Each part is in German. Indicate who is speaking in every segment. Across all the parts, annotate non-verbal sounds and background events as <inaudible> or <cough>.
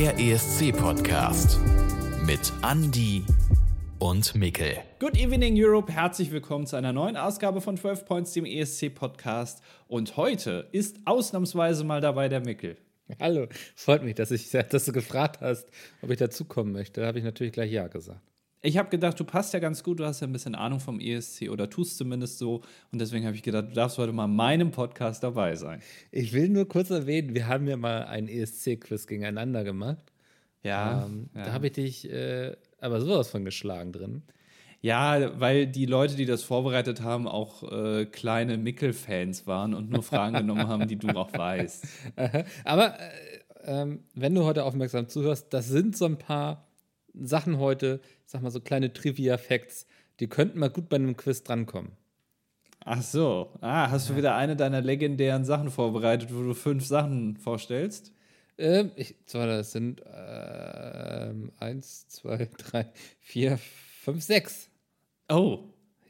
Speaker 1: Der ESC-Podcast mit Andy und Mikkel.
Speaker 2: Good evening Europe, herzlich willkommen zu einer neuen Ausgabe von 12 Points, dem ESC-Podcast. Und heute ist ausnahmsweise mal dabei der Mikkel.
Speaker 3: Hallo, freut mich, dass, ich, dass du gefragt hast, ob ich dazukommen möchte. Da habe ich natürlich gleich Ja gesagt.
Speaker 2: Ich habe gedacht, du passt ja ganz gut, du hast ja ein bisschen Ahnung vom ESC oder tust zumindest so. Und deswegen habe ich gedacht, du darfst heute mal in meinem Podcast dabei sein.
Speaker 3: Ich will nur kurz erwähnen, wir haben ja mal ein ESC-Quiz gegeneinander gemacht.
Speaker 2: Ja.
Speaker 3: Ähm,
Speaker 2: ja.
Speaker 3: Da habe ich dich äh, aber sowas von geschlagen drin.
Speaker 2: Ja, weil die Leute, die das vorbereitet haben, auch äh, kleine Mickel-Fans waren und nur Fragen genommen haben, die du auch <laughs> weißt.
Speaker 3: aber äh, ähm, wenn du heute aufmerksam zuhörst, das sind so ein paar Sachen heute, ich sag mal so kleine Trivia-Facts, die könnten mal gut bei einem Quiz drankommen.
Speaker 2: Ach so. Ah, hast du wieder eine deiner legendären Sachen vorbereitet, wo du fünf Sachen vorstellst?
Speaker 3: Ähm, ich, zwar, das sind ähm, eins, zwei, drei, vier, fünf, sechs.
Speaker 2: Oh.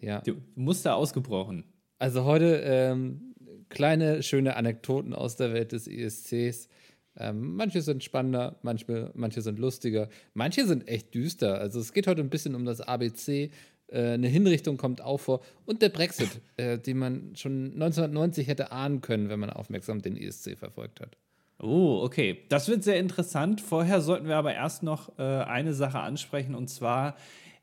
Speaker 3: Ja.
Speaker 2: Du musst da ausgebrochen.
Speaker 3: Also heute ähm, kleine, schöne Anekdoten aus der Welt des ESCs. Ähm, manche sind spannender, manche, manche sind lustiger, manche sind echt düster. Also es geht heute ein bisschen um das ABC. Äh, eine Hinrichtung kommt auch vor und der Brexit, <laughs> äh, den man schon 1990 hätte ahnen können, wenn man aufmerksam den ESC verfolgt hat.
Speaker 2: Oh, okay. Das wird sehr interessant. Vorher sollten wir aber erst noch äh, eine Sache ansprechen und zwar,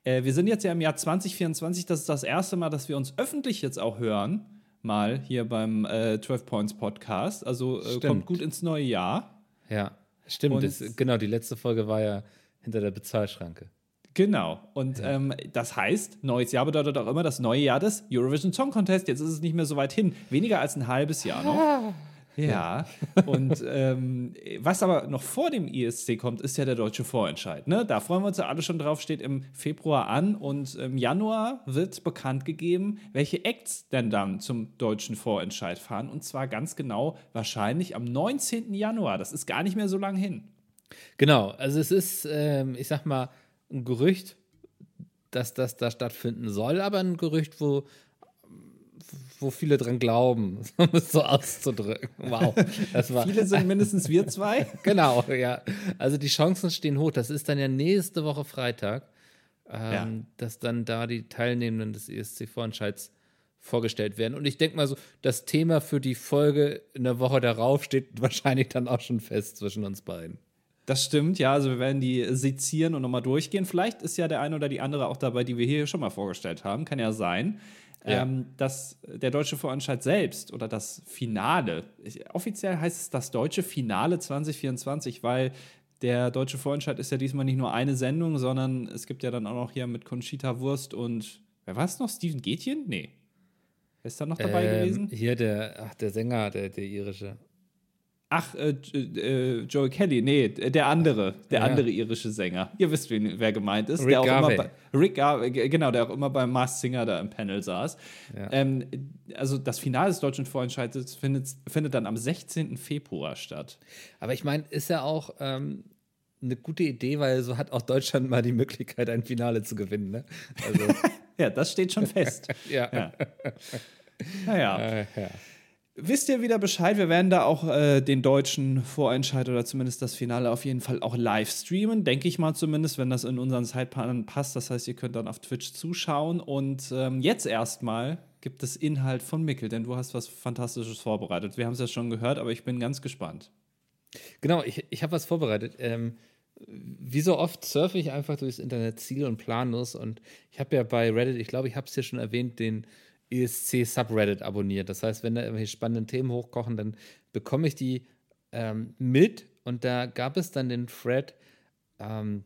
Speaker 2: äh, wir sind jetzt ja im Jahr 2024. Das ist das erste Mal, dass wir uns öffentlich jetzt auch hören. Mal hier beim äh, 12 Points Podcast. Also äh, kommt gut ins neue Jahr.
Speaker 3: Ja, stimmt. Das, genau, die letzte Folge war ja hinter der Bezahlschranke.
Speaker 2: Genau. Und ja. ähm, das heißt, neues Jahr bedeutet auch immer das neue Jahr des Eurovision Song Contest. Jetzt ist es nicht mehr so weit hin. Weniger als ein halbes Jahr noch. Ja, und ähm, was aber noch vor dem ESC kommt, ist ja der deutsche Vorentscheid. Ne? Da freuen wir uns ja alle schon drauf, steht im Februar an und im Januar wird bekannt gegeben, welche Acts denn dann zum deutschen Vorentscheid fahren. Und zwar ganz genau wahrscheinlich am 19. Januar. Das ist gar nicht mehr so lang hin.
Speaker 3: Genau, also es ist, ähm, ich sag mal, ein Gerücht, dass das da stattfinden soll, aber ein Gerücht, wo wo viele dran glauben, <laughs> um es so auszudrücken. Wow.
Speaker 2: Das war, viele sind mindestens wir zwei. <laughs>
Speaker 3: genau, ja. Also die Chancen stehen hoch. Das ist dann ja nächste Woche Freitag, ähm, ja. dass dann da die Teilnehmenden des ESC-Vorentscheids vorgestellt werden. Und ich denke mal so, das Thema für die Folge in der Woche darauf steht <laughs> wahrscheinlich dann auch schon fest zwischen uns beiden.
Speaker 2: Das stimmt, ja. Also wir werden die sezieren und nochmal durchgehen. Vielleicht ist ja der eine oder die andere auch dabei, die wir hier schon mal vorgestellt haben. Kann ja sein. Ja. Ähm, dass der deutsche Vorentscheid selbst oder das Finale, offiziell heißt es das deutsche Finale 2024, weil der deutsche Vorentscheid ist ja diesmal nicht nur eine Sendung, sondern es gibt ja dann auch noch hier mit Conchita Wurst und wer war es noch? Steven Gätjen? Nee. Wer ist da noch dabei ähm, gewesen?
Speaker 3: Hier der, ach, der Sänger, der, der irische.
Speaker 2: Ach, äh, äh, Joey Kelly, nee, der andere, der ja. andere irische Sänger. Ihr wisst, wen, wer gemeint ist.
Speaker 3: Rick
Speaker 2: der auch
Speaker 3: Garvey.
Speaker 2: immer bei, Rick Garvey, genau, der auch immer beim Mars Singer da im Panel saß. Ja. Ähm, also das Finale des deutschen Vorentscheids findet, findet dann am 16. Februar statt.
Speaker 3: Aber ich meine, ist ja auch ähm, eine gute Idee, weil so hat auch Deutschland mal die Möglichkeit, ein Finale zu gewinnen. Ne?
Speaker 2: Also. <laughs> ja, das steht schon fest. <laughs>
Speaker 3: ja.
Speaker 2: ja. Naja. Äh, ja. Wisst ihr wieder Bescheid? Wir werden da auch äh, den deutschen Vorentscheid oder zumindest das Finale auf jeden Fall auch live streamen, denke ich mal zumindest, wenn das in unseren Zeitplan passt. Das heißt, ihr könnt dann auf Twitch zuschauen. Und ähm, jetzt erstmal gibt es Inhalt von Mickel, denn du hast was Fantastisches vorbereitet. Wir haben es ja schon gehört, aber ich bin ganz gespannt.
Speaker 3: Genau, ich, ich habe was vorbereitet. Ähm, wie so oft surfe ich einfach durchs Internet ziel- und planlos. Und ich habe ja bei Reddit, ich glaube, ich habe es hier schon erwähnt, den ESC-Subreddit abonniert. Das heißt, wenn da irgendwelche spannenden Themen hochkochen, dann bekomme ich die ähm, mit. Und da gab es dann den Thread, ähm,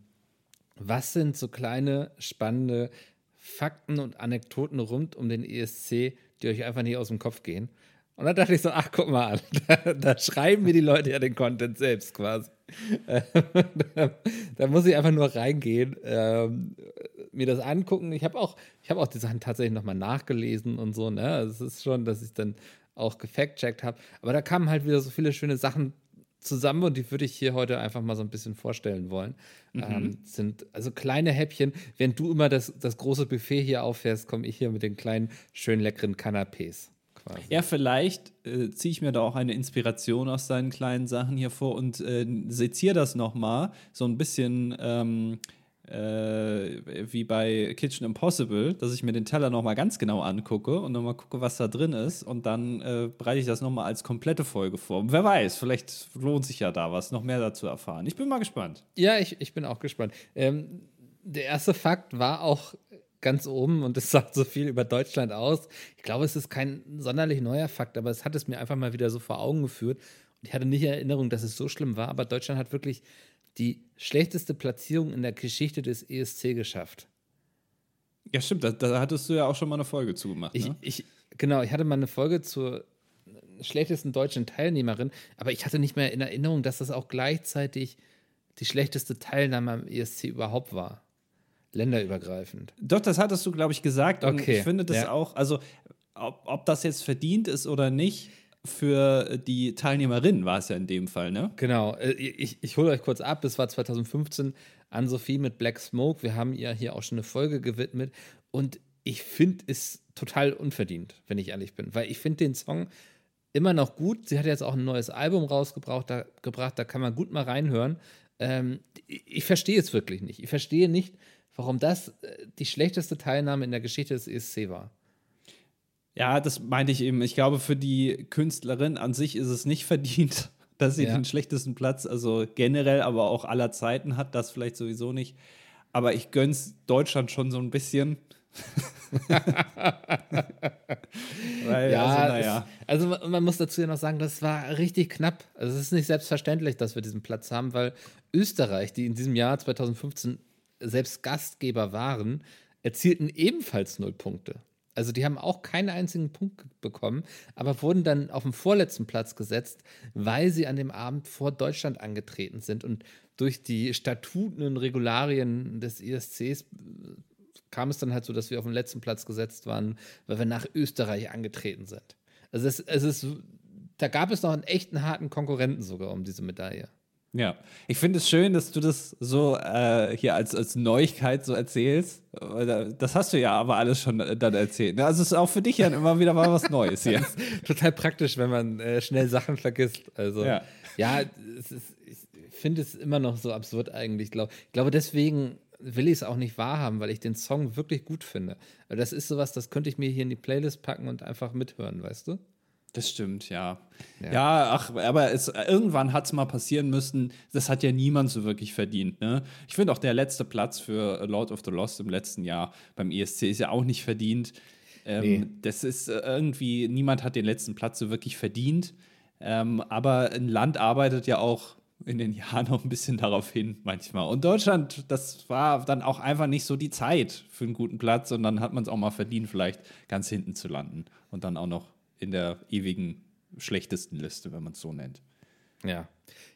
Speaker 3: was sind so kleine, spannende Fakten und Anekdoten rund um den ESC, die euch einfach nicht aus dem Kopf gehen. Und dann dachte ich so, ach, guck mal an, <laughs> da, da schreiben mir die Leute ja den Content selbst quasi. Da, <laughs> da, muss ich einfach nur reingehen, ähm, mir das angucken. Ich habe auch, ich habe auch die Sachen tatsächlich nochmal nachgelesen und so, ne? Also es ist schon, dass ich dann auch gefact-checkt habe. Aber da kamen halt wieder so viele schöne Sachen zusammen und die würde ich hier heute einfach mal so ein bisschen vorstellen wollen. Mhm. Ähm, sind also kleine Häppchen. Während du immer das, das große Buffet hier auffährst, komme ich hier mit den kleinen, schön leckeren Canapés. Quasi.
Speaker 2: Ja, vielleicht äh, ziehe ich mir da auch eine Inspiration aus seinen kleinen Sachen hier vor und äh, seziere das nochmal so ein bisschen ähm, äh, wie bei Kitchen Impossible, dass ich mir den Teller nochmal ganz genau angucke und nochmal gucke, was da drin ist und dann äh, bereite ich das nochmal als komplette Folge vor. Und wer weiß, vielleicht lohnt sich ja da was, noch mehr dazu erfahren. Ich bin mal gespannt.
Speaker 3: Ja, ich, ich bin auch gespannt. Ähm, der erste Fakt war auch ganz oben und es <laughs> sagt so viel über Deutschland aus. Ich glaube, es ist kein sonderlich neuer Fakt, aber es hat es mir einfach mal wieder so vor Augen geführt. Und ich hatte nicht Erinnerung, dass es so schlimm war, aber Deutschland hat wirklich die schlechteste Platzierung in der Geschichte des ESC geschafft.
Speaker 2: Ja, stimmt, da, da hattest du ja auch schon mal eine Folge zugemacht.
Speaker 3: Ich,
Speaker 2: Ne?
Speaker 3: ich, genau, ich hatte mal eine Folge zur schlechtesten deutschen Teilnehmerin, aber ich hatte nicht mehr in Erinnerung, dass das auch gleichzeitig die schlechteste Teilnahme am ESC überhaupt war. Länderübergreifend.
Speaker 2: Doch, das hattest du, glaube ich, gesagt. Und
Speaker 3: Okay,
Speaker 2: ich finde das
Speaker 3: ja.
Speaker 2: auch, also ob, ob das jetzt verdient ist oder nicht, für die Teilnehmerin war es ja in dem Fall, ne?
Speaker 3: Genau, äh, ich, ich hole euch kurz ab. Das war 2015 an Sophie mit Black Smoke. Wir haben ihr hier auch schon eine Folge gewidmet. Und ich finde es total unverdient, wenn ich ehrlich bin. Weil ich finde den Song immer noch gut. Sie hat jetzt auch ein neues Album rausgebracht, da, gebracht, da kann man gut mal reinhören. Ähm, ich, verstehe es wirklich nicht. Ich verstehe nicht, warum das äh, die schlechteste Teilnahme in der Geschichte des ESC war.
Speaker 2: Ja, das meinte ich eben. Ich glaube, für die Künstlerin an sich ist es nicht <laughs> verdient, dass sie
Speaker 3: Ja.
Speaker 2: den schlechtesten Platz, also generell, aber auch aller Zeiten hat. Das vielleicht sowieso nicht. Aber ich gönn's Deutschland schon so ein bisschen. <laughs> <laughs> Weil,
Speaker 3: Ja,
Speaker 2: also, naja.
Speaker 3: es, also man, muss dazu ja noch sagen, das war richtig knapp. Also es ist nicht selbstverständlich, dass wir diesen Platz haben, weil Österreich, die in diesem Jahr 2015 selbst Gastgeber waren, erzielten ebenfalls null Punkte. Also die haben auch keinen einzigen Punkt bekommen, aber wurden dann auf den vorletzten Platz gesetzt, weil sie an dem Abend vor Deutschland angetreten sind und durch die Statuten und Regularien des ESCs kam es dann halt so, dass wir auf den letzten Platz gesetzt waren, weil wir nach Österreich angetreten sind. Also es, es ist, da gab es noch einen echten harten Konkurrenten sogar um diese Medaille.
Speaker 2: Ja, ich finde es schön, dass du das so äh, hier als, als Neuigkeit so erzählst. Das hast du ja aber alles schon äh, dann erzählt. ne? Also es ist auch für dich ja immer wieder mal was Neues hier. <laughs>
Speaker 3: Total praktisch, wenn man äh, schnell Sachen vergisst. Also
Speaker 2: Ja.
Speaker 3: ja, es ist, ich finde es immer noch so absurd eigentlich. Ich glaube, ich glaube deswegen will ich es auch nicht wahrhaben, weil ich den Song wirklich gut finde. Das ist sowas, das könnte ich mir hier in die Playlist packen und einfach mithören, weißt du?
Speaker 2: Das stimmt, ja.
Speaker 3: Ja.
Speaker 2: Ja, ach, aber es, irgendwann hat es mal passieren müssen. Das hat ja niemand so wirklich verdient. Ne? Ich finde auch der letzte Platz für Lord of the Lost im letzten Jahr beim ESC ist ja auch nicht verdient. Ähm,
Speaker 3: Nee.
Speaker 2: Das ist äh, irgendwie, niemand hat den letzten Platz so wirklich verdient. Ähm, aber ein Land arbeitet ja auch in den Jahren noch ein bisschen darauf hin manchmal. Und Deutschland, das war dann auch einfach nicht so die Zeit für einen guten Platz und dann hat man es auch mal verdient, vielleicht ganz hinten zu landen und dann auch noch in der ewigen schlechtesten Liste, wenn man es so nennt.
Speaker 3: Ja.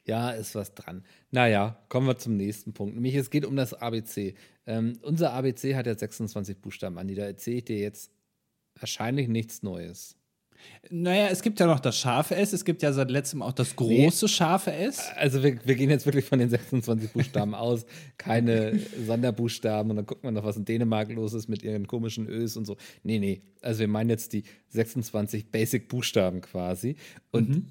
Speaker 3: Ja, ist was dran. Naja, kommen wir zum nächsten Punkt. Nämlich, es geht um das ABC. Ähm, unser ABC hat ja 26 Buchstaben, Andi. Da erzähle ich dir jetzt wahrscheinlich nichts Neues.
Speaker 2: Naja, es gibt ja noch das scharfe S, es gibt ja seit letztem auch das große scharfe S.
Speaker 3: Also, wir, wir gehen jetzt wirklich von den 26 Buchstaben aus. Keine Sonderbuchstaben. Und dann gucken wir noch, was in Dänemark los ist mit ihren komischen Ös und so. Nee, nee. Also, wir meinen jetzt die 26 Basic-Buchstaben quasi. Und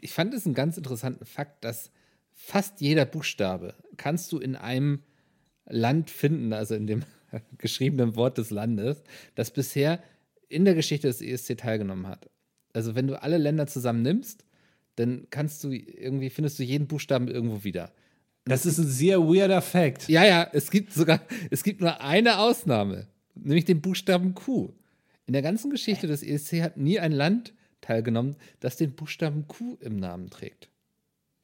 Speaker 3: ich fand es einen ganz interessanten Fakt, dass fast jeder Buchstabe kannst du in einem Land finden, also in dem <laughs> geschriebenen Wort des Landes, das bisher in der Geschichte des ESC teilgenommen hat. Also wenn du alle Länder zusammen nimmst, dann kannst du irgendwie, findest du jeden Buchstaben irgendwo wieder.
Speaker 2: Das ist ein sehr weirder Fact.
Speaker 3: Ja, ja, es gibt sogar, es gibt nur eine Ausnahme, nämlich den Buchstaben Q. In der ganzen Geschichte des ESC hat nie ein Land teilgenommen, das den Buchstaben Q im Namen trägt.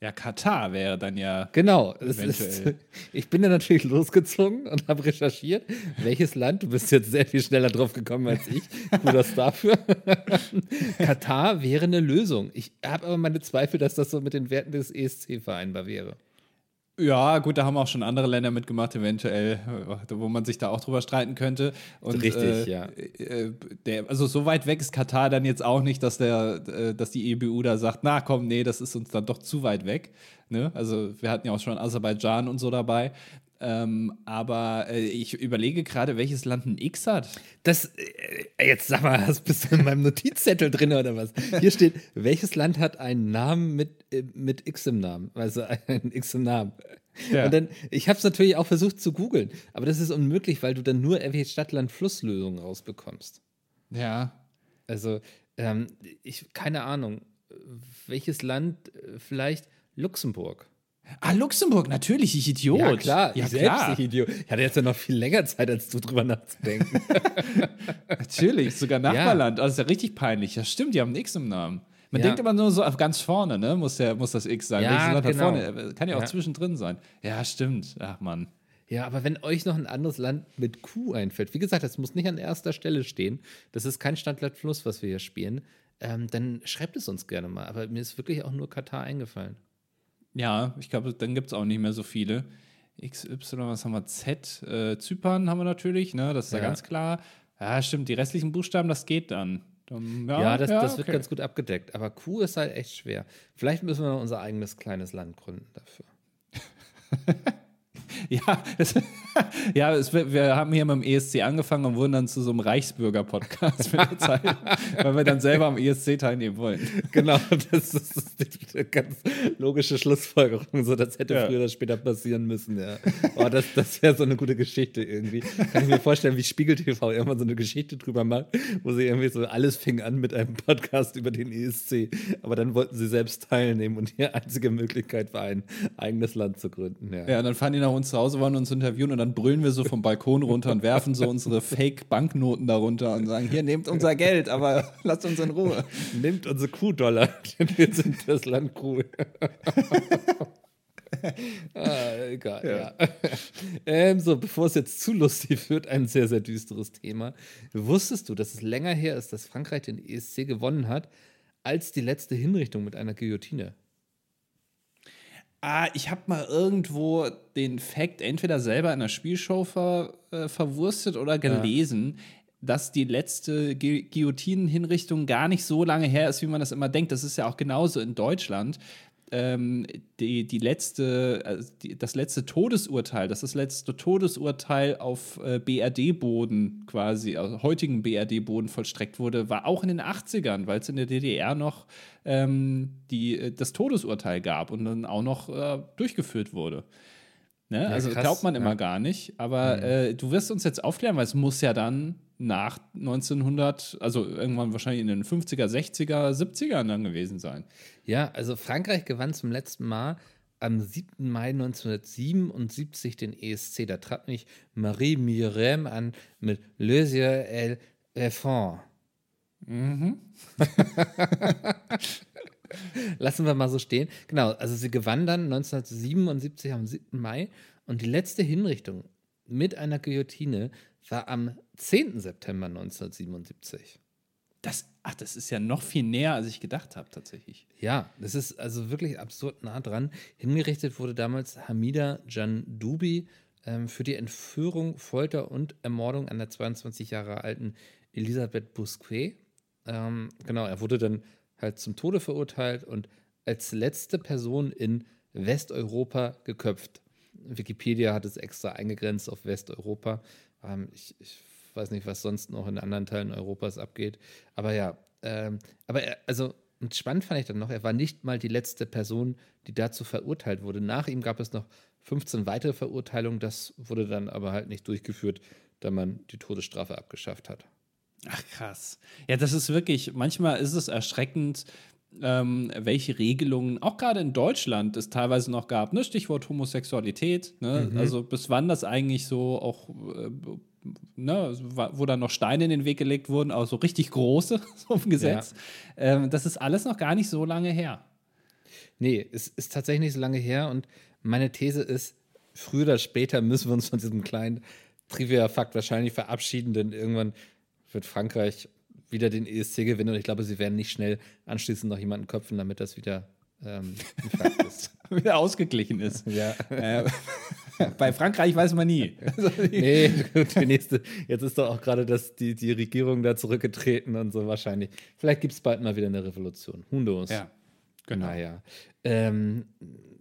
Speaker 2: Ja, Katar wäre dann ja.
Speaker 3: Genau. Ist, <laughs> ich bin dann natürlich losgezogen und habe recherchiert, welches Land, du bist jetzt sehr viel schneller drauf gekommen als ich, das dafür. <laughs> Katar wäre eine Lösung. Ich habe aber meine Zweifel, dass das so mit den Werten des ESC vereinbar wäre.
Speaker 2: Ja, gut, da haben auch schon andere Länder mitgemacht, eventuell, äh, wo man sich da auch drüber streiten könnte. Und,
Speaker 3: Richtig,
Speaker 2: äh,
Speaker 3: ja.
Speaker 2: äh, Der, also so weit weg ist Katar dann jetzt auch nicht, dass der, äh, dass die EBU da sagt, na komm, nee, das ist uns dann doch zu weit weg. Ne? Also wir hatten ja auch schon Aserbaidschan und so dabei. Ähm, aber äh, ich überlege gerade, welches Land ein X hat.
Speaker 3: Das, äh, jetzt sag mal, das bist du in meinem Notizzettel drin oder was? Hier steht, welches Land hat einen Namen mit, äh, mit X im Namen? Also ein X im Namen.
Speaker 2: Ja.
Speaker 3: Und dann, ich habe es natürlich auch versucht zu googeln, aber das ist unmöglich, weil du dann nur irgendwelche Stadt-Land-Fluss-Lösungen rausbekommst.
Speaker 2: Ja.
Speaker 3: Also, ähm, ich, keine Ahnung, welches Land, äh, vielleicht Luxemburg.
Speaker 2: Ah, Luxemburg, natürlich, ich Idiot.
Speaker 3: Ja, klar,
Speaker 2: ja,
Speaker 3: ich selbst nicht Idiot. Ich hatte jetzt ja noch viel länger Zeit, als du drüber nachzudenken. <laughs>
Speaker 2: Natürlich, sogar Nachbarland. Also ist ja richtig peinlich. Ja, stimmt, die haben ein X im Namen. Man
Speaker 3: Ja.
Speaker 2: denkt immer nur so auf ganz vorne, ne? Muss, der, muss das X sein.
Speaker 3: Ja, genau.
Speaker 2: vorne? Kann ja auch
Speaker 3: Ja.
Speaker 2: zwischendrin sein. Ja, stimmt. Ach Mann.
Speaker 3: Ja, aber wenn euch noch ein anderes Land mit Q einfällt, wie gesagt, das muss nicht an erster Stelle stehen, das ist kein Standardfluss, was wir hier spielen, ähm, dann schreibt es uns gerne mal. Aber mir ist wirklich auch nur Katar eingefallen.
Speaker 2: Ja, ich glaube, dann gibt es auch nicht mehr so viele. XY, was haben wir? Z, äh, Zypern haben wir natürlich, ne? Das ist ja,
Speaker 3: Ja.
Speaker 2: ganz klar. Ja, stimmt, die restlichen Buchstaben, das geht dann. dann
Speaker 3: Ja, das, das wird
Speaker 2: okay.
Speaker 3: ganz gut abgedeckt. Aber Q ist halt echt schwer. Vielleicht müssen wir unser eigenes kleines Land gründen dafür. <laughs>
Speaker 2: Ja, es, <laughs> ja es, wir haben hier mit dem ESC angefangen und wurden dann zu so einem Reichsbürger-Podcast mit der Zeit, <laughs> weil wir dann selber am ESC teilnehmen wollen.
Speaker 3: Genau, das ist eine ganz logische Schlussfolgerung. So, das hätte
Speaker 2: Ja.
Speaker 3: früher oder später passieren müssen, ja. Oh, das, das wäre so eine gute Geschichte irgendwie. Kann ich mir vorstellen, wie Spiegel TV irgendwann so eine Geschichte drüber macht, wo sie irgendwie so alles fing an mit einem Podcast über den ESC. Aber dann wollten sie selbst teilnehmen und die einzige Möglichkeit war, ein eigenes Land zu gründen. Ja.
Speaker 2: Ja, und dann fahren die nach uns zu Hause, wollen uns interviewen und dann brüllen wir so vom Balkon runter und werfen so unsere Fake-Banknoten darunter und sagen, hier, nehmt unser Geld, aber lasst uns in Ruhe.
Speaker 3: Nehmt unsere Q-Dollar, denn wir sind das Land Q. <laughs> ah, egal, ja. ähm, so, bevor es jetzt zu lustig wird, ein sehr, sehr düsteres Thema. Wusstest du, dass es länger her ist, dass Frankreich den ESC gewonnen hat, als die letzte Hinrichtung mit einer Guillotine?
Speaker 2: Ah, ich habe mal irgendwo den Fact entweder selber in einer Spielshow ver, äh, verwurstet oder gelesen, dass die letzte Gu Guillotinenhinrichtung gar nicht so lange her ist, wie man das immer denkt. Das ist ja auch genauso in Deutschland. Ähm, die, die letzte, also die, das letzte Todesurteil, das ist das letzte Todesurteil auf äh, BRD-Boden quasi, also heutigen BRD-Boden vollstreckt wurde, war auch in den 80ern, weil es in der DDR noch ähm, die, äh, das Todesurteil gab und dann auch noch äh, durchgeführt wurde. Ne? also
Speaker 3: krass,
Speaker 2: glaubt man immer
Speaker 3: ja.
Speaker 2: gar nicht. Aber äh, du wirst uns jetzt aufklären, weil es muss ja dann nach 1900, also irgendwann wahrscheinlich in den 50er, 60er, 70ern dann gewesen sein.
Speaker 3: Ja, also Frankreich gewann zum letzten Mal am 7. Mai 1977 den ESC. Da trat mich Marie Mirem an mit Le Yeux et Refond. Lassen wir mal so stehen. Genau, also sie gewann dann 1977 am 7. Mai und die letzte Hinrichtung mit einer Guillotine war am 10. September 1977.
Speaker 2: Das, ach, das ist ja noch viel näher, als ich gedacht habe, tatsächlich.
Speaker 3: Ja, das ist also wirklich absurd nah dran. Hingerichtet wurde damals Hamida Jandubi ähm, für die Entführung, Folter und Ermordung der 22 Jahre alten Elisabeth Bousquet. Ähm, genau, er wurde dann halt zum Tode verurteilt und als letzte Person in Westeuropa geköpft. Wikipedia hat es extra eingegrenzt auf Westeuropa. Ähm, ich, ich weiß nicht, was sonst noch in anderen Teilen Europas abgeht. Aber ja, ähm, aber er, also und spannend fand ich dann noch, er war nicht mal die letzte Person, die dazu verurteilt wurde. Nach ihm gab es noch 15 weitere Verurteilungen. Das wurde dann aber halt nicht durchgeführt, da man die Todesstrafe abgeschafft hat.
Speaker 2: Ach krass. Ja, das ist wirklich, manchmal ist es erschreckend, ähm, welche Regelungen, auch gerade in Deutschland, es teilweise noch gab. Ne? Stichwort Homosexualität. Ne? Also bis wann das eigentlich so auch, äh, ne? wo dann noch Steine in den Weg gelegt wurden, auch so richtig große, <laughs> so im Gesetz. Ähm, das ist alles noch gar nicht so lange her.
Speaker 3: Nee, es ist tatsächlich nicht so lange her und meine These ist, früher oder später müssen wir uns von diesem kleinen Trivia-Fakt wahrscheinlich verabschieden, denn irgendwann wird Frankreich wieder den ESC gewinnen und ich glaube, sie werden nicht schnell anschließend noch jemanden köpfen, damit das wieder ähm. <laughs>
Speaker 2: Wieder ausgeglichen ist. <laughs>
Speaker 3: ja.
Speaker 2: äh, bei Frankreich weiß man nie. <laughs>
Speaker 3: Nee, die nächste. Jetzt ist doch auch gerade das, die, die Regierung da zurückgetreten und so wahrscheinlich. Vielleicht gibt es bald mal wieder eine Revolution. Knows?
Speaker 2: ja, genau.
Speaker 3: Naja. Ähm,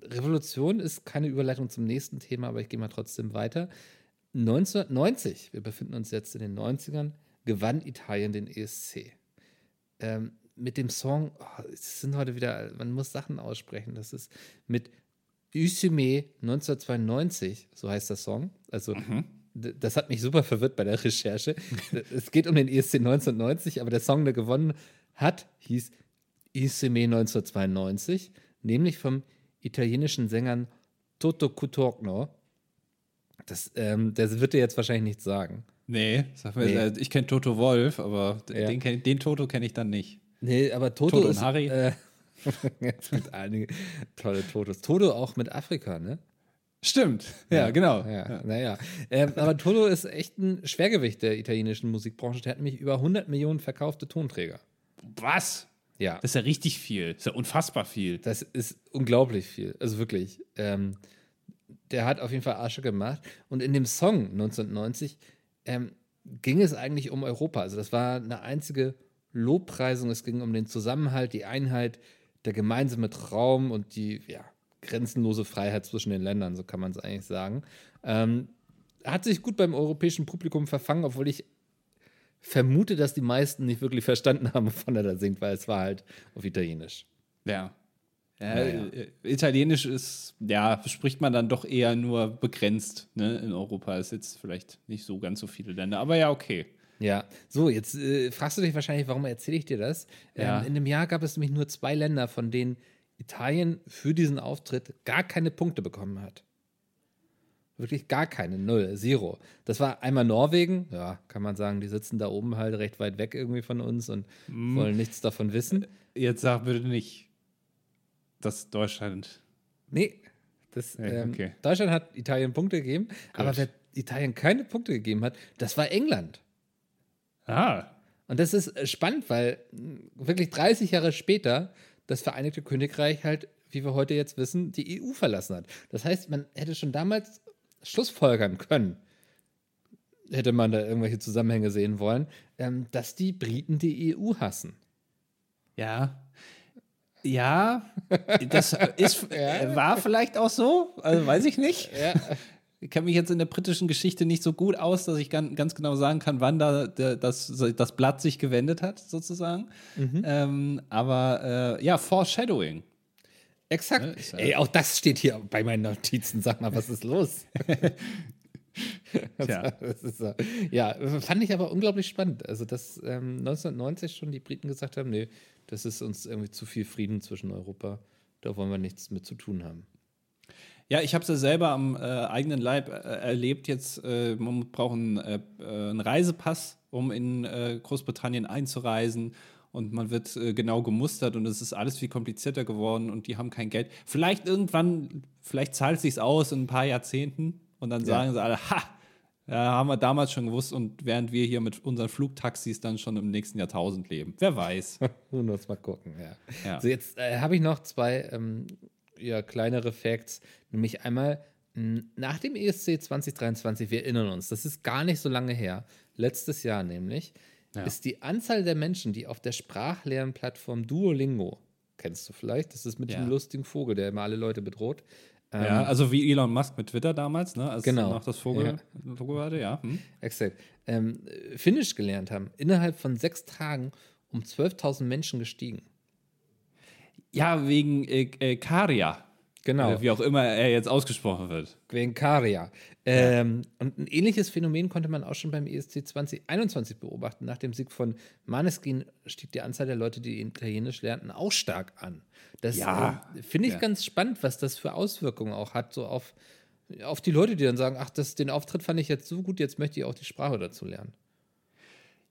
Speaker 3: Revolution ist keine Überleitung zum nächsten Thema, aber ich gehe mal trotzdem weiter. 1990, wir befinden uns jetzt in den 90ern, gewann Italien den ESC. Ähm, mit dem Song, oh, es sind heute wieder, man muss Sachen aussprechen, das ist mit Usime 1992, so heißt der Song. Also, das hat mich super verwirrt bei der Recherche. es geht um den ESC 1990, aber der Song, der gewonnen hat, hieß Usime 1992, nämlich vom italienischen Sängern Toto Cutorno. Das, ähm, der wird dir jetzt wahrscheinlich nichts sagen.
Speaker 2: Nee, sag mir,
Speaker 3: Nee.
Speaker 2: äh, ich kenne Toto Wolf, aber
Speaker 3: Ja.
Speaker 2: den, kenn- den Toto kenne ich dann nicht.
Speaker 3: Nee, aber Toto,
Speaker 2: Toto und
Speaker 3: ist.
Speaker 2: Harry.
Speaker 3: Äh, <laughs> es gibt einige tolle Totos. Toto auch mit Afrika, ne?
Speaker 2: Stimmt, ja, genau.
Speaker 3: Ja, naja. Ähm, aber Toto ist echt ein Schwergewicht der italienischen Musikbranche. Der hat nämlich über 100 Millionen verkaufte Tonträger.
Speaker 2: Was?
Speaker 3: Ja.
Speaker 2: Das ist ja richtig viel. Das ist ja unfassbar viel.
Speaker 3: Das ist unglaublich viel. Also wirklich. Ähm, der hat auf jeden Fall Asche gemacht. Und in dem Song 1990 ähm, ging es eigentlich um Europa. Also das war eine einzige Lobpreisung. Es ging um den Zusammenhalt, die Einheit, der gemeinsame Traum und die ja, grenzenlose Freiheit zwischen den Ländern, so kann man es eigentlich sagen. Ähm, hat sich gut beim europäischen Publikum verfangen, obwohl ich vermute, dass die meisten nicht wirklich verstanden haben, wovon er da singt, weil es war halt auf Italienisch.
Speaker 2: Ja. Ja,
Speaker 3: Ja, ja.
Speaker 2: äh, Italienisch ist, ja, spricht man dann doch eher nur begrenzt. Ne? In Europa ist jetzt vielleicht nicht so ganz so viele Länder, aber ja, okay.
Speaker 3: Ja, so, jetzt äh, fragst du dich wahrscheinlich, warum erzähle ich dir das?
Speaker 2: Ja.
Speaker 3: Ähm, in dem Jahr gab es nämlich nur zwei Länder, von denen Italien für diesen Auftritt gar keine Punkte bekommen hat. Wirklich gar keine, null, zero. Das war einmal Norwegen, ja, kann man sagen, die sitzen da oben halt recht weit weg irgendwie von uns und
Speaker 2: Mhm.
Speaker 3: wollen nichts davon wissen.
Speaker 2: Jetzt sag bitte nicht, dass Deutschland.
Speaker 3: Nee, das,
Speaker 2: Ja,
Speaker 3: ähm,
Speaker 2: okay.
Speaker 3: Deutschland hat Italien Punkte gegeben, aber wer Italien keine Punkte gegeben hat, das war England.
Speaker 2: Ah,
Speaker 3: Und das ist äh, spannend, weil mh, wirklich 30 Jahre später das Vereinigte Königreich halt, wie wir heute jetzt wissen, die EU verlassen hat. Das heißt, man hätte schon damals Schlussfolgern können, hätte man da irgendwelche Zusammenhänge sehen wollen, ähm, dass die Briten die EU hassen.
Speaker 2: ja. Ja, das ist, <laughs> äh, war vielleicht auch so, also weiß ich nicht.
Speaker 3: Ja.
Speaker 2: Ich kenne mich jetzt in der britischen Geschichte nicht so gut aus, dass ich ganz, genau sagen kann, wann da das, das Blatt sich gewendet hat, sozusagen. Ähm, aber äh, ja, Foreshadowing.
Speaker 3: Exakt.
Speaker 2: ja-
Speaker 3: Ey, auch das steht hier bei meinen Notizen. Sag mal, was ist los? <laughs> <laughs>
Speaker 2: Tja.
Speaker 3: Das ist, so. ja, fand ich aber unglaublich spannend. Also, dass ähm, 1990 schon die Briten gesagt haben, nee, das ist uns irgendwie zu viel Frieden zwischen Europa. Da wollen wir nichts mit zu tun haben.
Speaker 2: Ja, ich habe es ja selber am äh, eigenen Leib äh, erlebt. Jetzt, äh, man braucht einen, äh, äh, einen Reisepass, um in äh, Großbritannien einzureisen. Und man wird genau gemustert und es ist alles viel komplizierter geworden und die haben kein Geld. Vielleicht irgendwann, vielleicht zahlt es sich aus in ein paar Jahrzehnten und dann sagen sie alle, ha, ja, haben wir damals schon gewusst und während wir hier mit unseren Flugtaxis dann schon im nächsten Jahrtausend leben. Wer weiß.
Speaker 3: Nun uns mal gucken, ja.
Speaker 2: Ja.
Speaker 3: So, jetzt äh, habe ich noch zwei ähm, ja, kleinere Facts. Nämlich einmal, mh, nach dem ESC 2023, wir erinnern uns, das ist gar nicht so lange her, letztes Jahr nämlich, ist die Anzahl der Menschen, die auf der Sprachlernplattform Duolingo, kennst du vielleicht, das ist mit
Speaker 2: Ja.
Speaker 3: dem lustigen Vogel, der immer alle Leute bedroht. Ähm,
Speaker 2: ja, also wie Elon Musk mit Twitter damals, ne? Als
Speaker 3: Genau.
Speaker 2: noch das Vogel-Logo hatte, ja. Hm.
Speaker 3: Exakt. Ähm, äh, Finnisch gelernt haben, innerhalb von sechs Tagen um 12.000 Menschen gestiegen.
Speaker 2: Ja, wegen äh, äh, Karia.
Speaker 3: Genau.
Speaker 2: Oder wie auch immer er jetzt ausgesprochen wird.
Speaker 3: Wegen Karia. Ähm, Und ein ähnliches Phänomen konnte man auch schon beim ESC 2021 beobachten. Nach dem Sieg von Maneskin stieg die Anzahl der Leute, die Italienisch lernten, auch stark an. Das
Speaker 2: Ja.
Speaker 3: äh, finde ich
Speaker 2: Ja.
Speaker 3: ganz spannend, was das für Auswirkungen auch hat, so auf, auf die Leute, die dann sagen, ach, das, den Auftritt fand ich jetzt so gut, jetzt möchte ich auch die Sprache dazu lernen.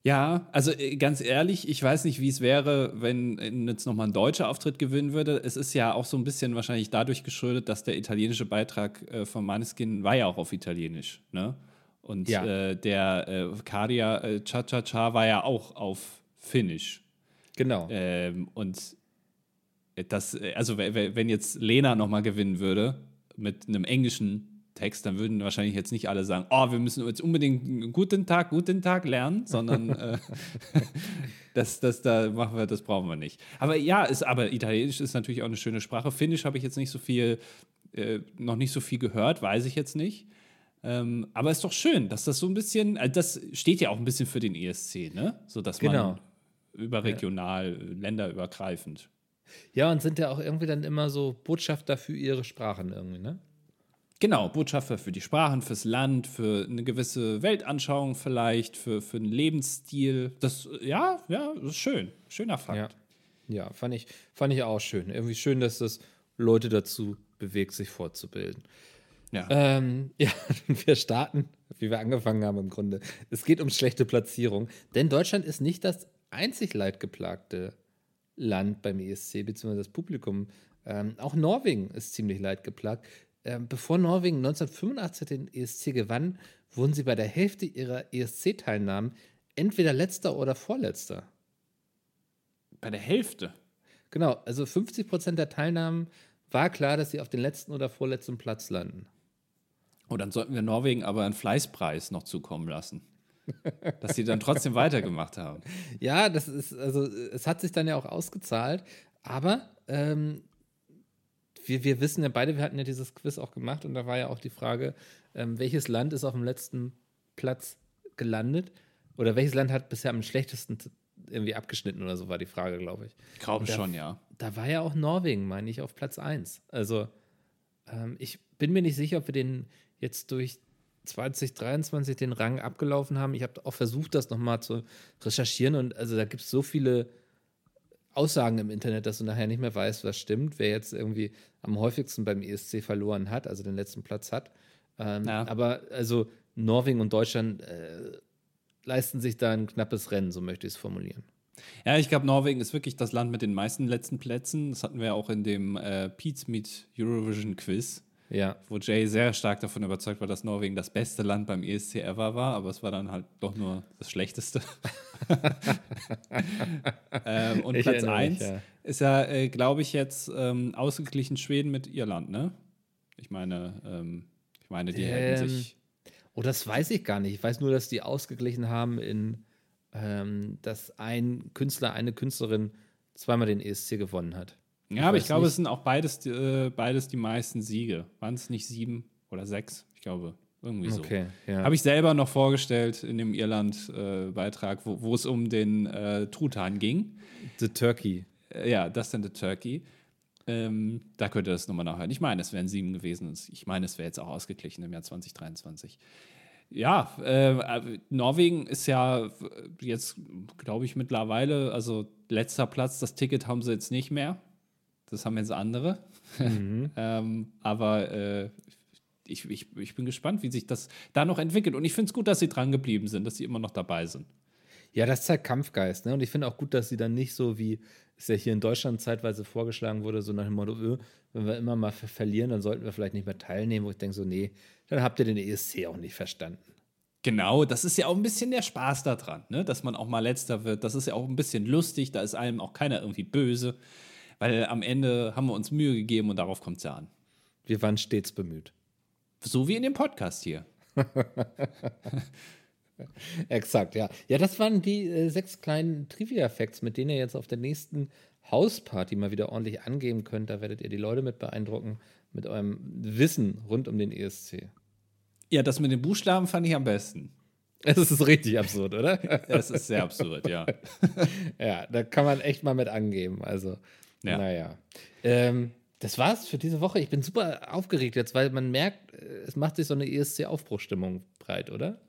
Speaker 2: Ja, also äh, ganz ehrlich, ich weiß nicht, wie es wäre, wenn jetzt nochmal ein deutscher Auftritt gewinnen würde. Es ist ja auch so ein bisschen wahrscheinlich dadurch geschuldet, dass der italienische Beitrag äh, von Maneskin war ja auch auf Italienisch, ne? Und
Speaker 3: Ja.
Speaker 2: äh, der äh, Karia äh, Cha Cha Cha war ja auch auf Finnisch.
Speaker 3: Genau.
Speaker 2: Ähm, und das, äh, also we- we- wenn jetzt Lena nochmal gewinnen würde mit einem englischen Text, dann würden wahrscheinlich jetzt nicht alle sagen, oh, wir müssen jetzt unbedingt guten Tag, guten Tag lernen, sondern <laughs> äh, <laughs> das, das, da machen wir, das brauchen wir nicht. Aber ja, ist, aber Italienisch ist natürlich auch eine schöne Sprache. Finnisch habe ich jetzt nicht so viel, äh, noch nicht so viel gehört, weiß ich jetzt nicht. Ähm, aber ist doch schön, dass das so ein bisschen, also das steht ja auch ein bisschen für den ESC, ne? So dass
Speaker 3: Genau.
Speaker 2: man überregional, äh, länderübergreifend.
Speaker 3: Ja, und sind ja auch irgendwie dann immer so Botschafter für ihre Sprachen irgendwie, ne?
Speaker 2: Genau, Botschafter für die Sprachen, fürs Land, für eine gewisse Weltanschauung vielleicht, für, für einen Lebensstil. Das, ja, ja, das ist schön. Schöner Fakt.
Speaker 3: Ja. Ja, fand ich, fand ich auch schön. Irgendwie schön, dass das Leute dazu bewegt, sich fortzubilden.
Speaker 2: Ja.
Speaker 3: Ähm, <laughs> ja, wir starten, wie wir angefangen haben im Grunde. Es geht um schlechte Platzierung, denn Deutschland ist nicht das einzig leidgeplagte Land beim ESC, beziehungsweise das Publikum. Ähm, auch Norwegen ist ziemlich leidgeplagt. Ähm, bevor Norwegen 1985 den ESC gewann, wurden sie bei der Hälfte ihrer ESC-Teilnahmen entweder letzter oder vorletzter.
Speaker 2: Bei der Hälfte.
Speaker 3: Genau, also 50 Prozent der Teilnahmen war klar, dass sie auf den letzten oder vorletzten Platz landen.
Speaker 2: Oh, dann sollten wir Norwegen aber einen Fleißpreis noch zukommen lassen. Dass sie dann trotzdem <laughs> weitergemacht haben.
Speaker 3: Ja, das ist, also es hat sich dann ja auch ausgezahlt, aber ähm, wir, wir wissen ja beide, wir hatten ja dieses Quiz auch gemacht und da war ja auch die Frage, ähm, welches Land ist auf dem letzten Platz gelandet oder welches Land hat bisher am schlechtesten irgendwie abgeschnitten oder so, war die Frage, glaube ich.
Speaker 2: Ich glaube schon, ja.
Speaker 3: Da war ja auch Norwegen, meine ich, auf Platz 1. Also ähm, ich bin mir nicht sicher, ob wir den jetzt durch 2023 den Rang abgelaufen haben. Ich habe auch versucht, das nochmal zu recherchieren und also da gibt es so viele Aussagen im Internet, dass du nachher nicht mehr weißt, was stimmt, wer jetzt irgendwie am häufigsten beim ESC verloren hat, also den letzten Platz hat. Ähm,
Speaker 2: Ja.
Speaker 3: Aber also Norwegen und Deutschland äh, leisten sich da ein knappes Rennen, so möchte ich es formulieren.
Speaker 2: Ja, ich glaube, Norwegen ist wirklich das Land mit den meisten letzten Plätzen. Das hatten wir ja auch in dem äh, Pete's Meet Eurovision Quiz,
Speaker 3: Ja,
Speaker 2: wo Jay sehr stark davon überzeugt war, dass Norwegen das beste Land beim ESC ever war, aber es war dann halt doch nur das schlechteste. <laughs> ähm, und
Speaker 3: Ich
Speaker 2: Platz
Speaker 3: erinnere mich,
Speaker 2: 1
Speaker 3: ja.
Speaker 2: ist ja, äh, glaube ich, jetzt ähm, ausgeglichen Schweden mit Irland, ne? Ich meine, ähm, ich meine, die hätten
Speaker 3: Ähm,
Speaker 2: sich.
Speaker 3: Oh, das weiß ich gar nicht. Ich weiß nur, dass die ausgeglichen haben in, ähm, dass ein Künstler, eine Künstlerin zweimal den ESC gewonnen hat.
Speaker 2: Ja, aber ich glaube,
Speaker 3: nicht.
Speaker 2: es sind auch beides, äh, beides die meisten Siege. Waren es nicht sieben oder sechs? Ich glaube, irgendwie so.
Speaker 3: Okay, ja.
Speaker 2: Habe ich selber noch vorgestellt in dem Irland-Beitrag, wo, wo es um den äh, Truthahn ging.
Speaker 3: The Turkey.
Speaker 2: Äh, ja, das sind the Turkey. Ähm, da könnt ihr das nochmal nachhören. Ich meine, es wären sieben gewesen. Ich meine, es wäre jetzt auch ausgeglichen im Jahr 2023. Ja, äh, Norwegen ist ja jetzt, glaube ich, mittlerweile, also letzter Platz, das Ticket haben sie jetzt nicht mehr. Das haben jetzt andere. <laughs> ähm, aber äh, ich, ich, ich bin gespannt, wie sich das da noch entwickelt. Und ich finde es gut, dass sie dran geblieben sind, dass sie immer noch dabei sind.
Speaker 3: Ja, das zeigt Kampfgeist. Ne? Und ich finde auch gut, dass sie dann nicht so, wie es ja hier in Deutschland zeitweise vorgeschlagen wurde, so nach dem Motto, öh, wenn wir immer mal ver- verlieren, dann sollten wir vielleicht nicht mehr teilnehmen. Wo ich denke so, nee, dann habt ihr den ESC auch nicht verstanden.
Speaker 2: Genau, das ist ja auch ein bisschen der Spaß daran, ne? dass man auch mal letzter wird. Das ist ja auch ein bisschen lustig, da ist einem auch keiner irgendwie böse, weil am Ende haben wir uns Mühe gegeben und darauf kommt es ja an.
Speaker 3: Wir waren stets bemüht.
Speaker 2: So wie in dem Podcast hier. <laughs>
Speaker 3: Exakt, ja. Ja, das waren die äh, sechs kleinen Trivia-Facts, mit denen ihr jetzt auf der nächsten Hausparty mal wieder ordentlich angeben könnt. Da werdet ihr die Leute mit beeindrucken, mit eurem Wissen rund um den ESC.
Speaker 2: Ja, das mit den Buchstaben fand ich am besten. <laughs>
Speaker 3: Es ist richtig absurd, oder? <laughs>
Speaker 2: Das ist sehr absurd, ja.
Speaker 3: ja, da kann man echt mal mit angeben. Also,
Speaker 2: Ja.
Speaker 3: naja. Ähm, das war's für diese Woche. Ich bin super aufgeregt jetzt, weil man merkt, äh, es macht sich so eine ESC-Aufbruchstimmung breit, oder?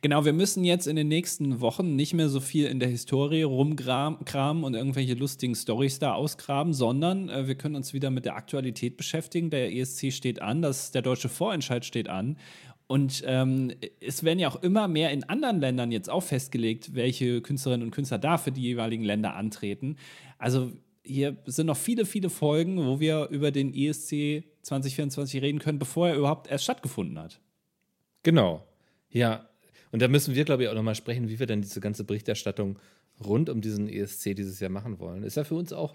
Speaker 2: Genau, wir müssen jetzt in den nächsten Wochen nicht mehr so viel in der Historie rumkramen und irgendwelche lustigen Storys da ausgraben, sondern äh, wir können uns wieder mit der Aktualität beschäftigen. Der ESC steht an, das, der deutsche Vorentscheid steht an. Und ähm, es werden ja auch immer mehr in anderen Ländern jetzt auch festgelegt, welche Künstlerinnen und Künstler da für die jeweiligen Länder antreten. Also hier sind noch viele, viele Folgen, wo wir über den ESC 2024 reden können, bevor er überhaupt erst stattgefunden hat.
Speaker 3: Genau. Ja. Und da müssen wir, glaube ich, auch nochmal sprechen, wie wir dann diese ganze Berichterstattung rund um diesen ESC dieses Jahr machen wollen. Ist ja für uns auch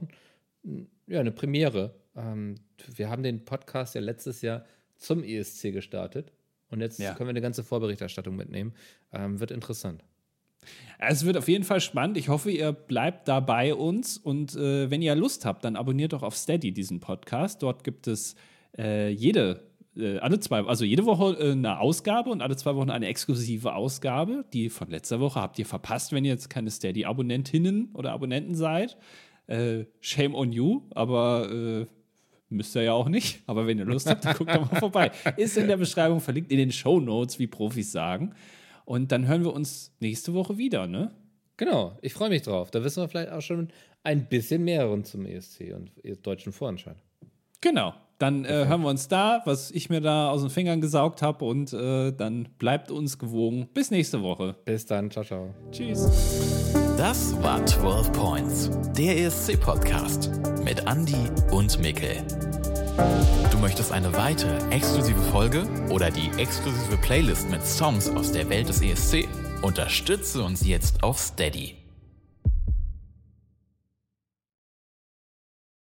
Speaker 3: ein, ja, eine Premiere. Ähm, wir haben den Podcast ja letztes Jahr zum ESC gestartet. Und jetzt
Speaker 2: Ja.
Speaker 3: können wir eine ganze Vorberichterstattung mitnehmen. Ähm, wird interessant.
Speaker 2: Es wird auf jeden Fall spannend. Ich hoffe, ihr bleibt da bei uns. Und äh, wenn ihr Lust habt, dann abonniert doch auf Steady diesen Podcast. Dort gibt es äh, jede, äh, alle zwei, also jede Woche äh, eine Ausgabe und alle zwei Wochen eine exklusive Ausgabe. Die von letzter Woche habt ihr verpasst, wenn ihr jetzt keine Steady-Abonnentinnen oder Abonnenten seid. Äh, shame on you, aber äh, müsst ihr ja auch nicht. Aber wenn ihr Lust habt, dann <laughs> guckt doch mal vorbei. Ist in der Beschreibung verlinkt, in den Show Notes, wie Profis sagen. Und dann hören wir uns nächste Woche wieder, ne?
Speaker 3: Genau, ich freue mich drauf. Da wissen wir vielleicht auch schon ein bisschen mehr rund zum ESC und deutschen Vorentscheid.
Speaker 2: Genau. Dann äh, hören wir uns da, was ich mir da aus den Fingern gesaugt habe. Und äh, dann bleibt uns gewogen. Bis nächste Woche.
Speaker 3: Bis dann, ciao, ciao.
Speaker 2: Tschüss.
Speaker 1: Das war 12 Points, der ESC-Podcast mit Andy und Mikkel. Du möchtest eine weitere exklusive Folge oder die exklusive Playlist mit Songs aus der Welt des ESC? Unterstütze uns jetzt auf Steady.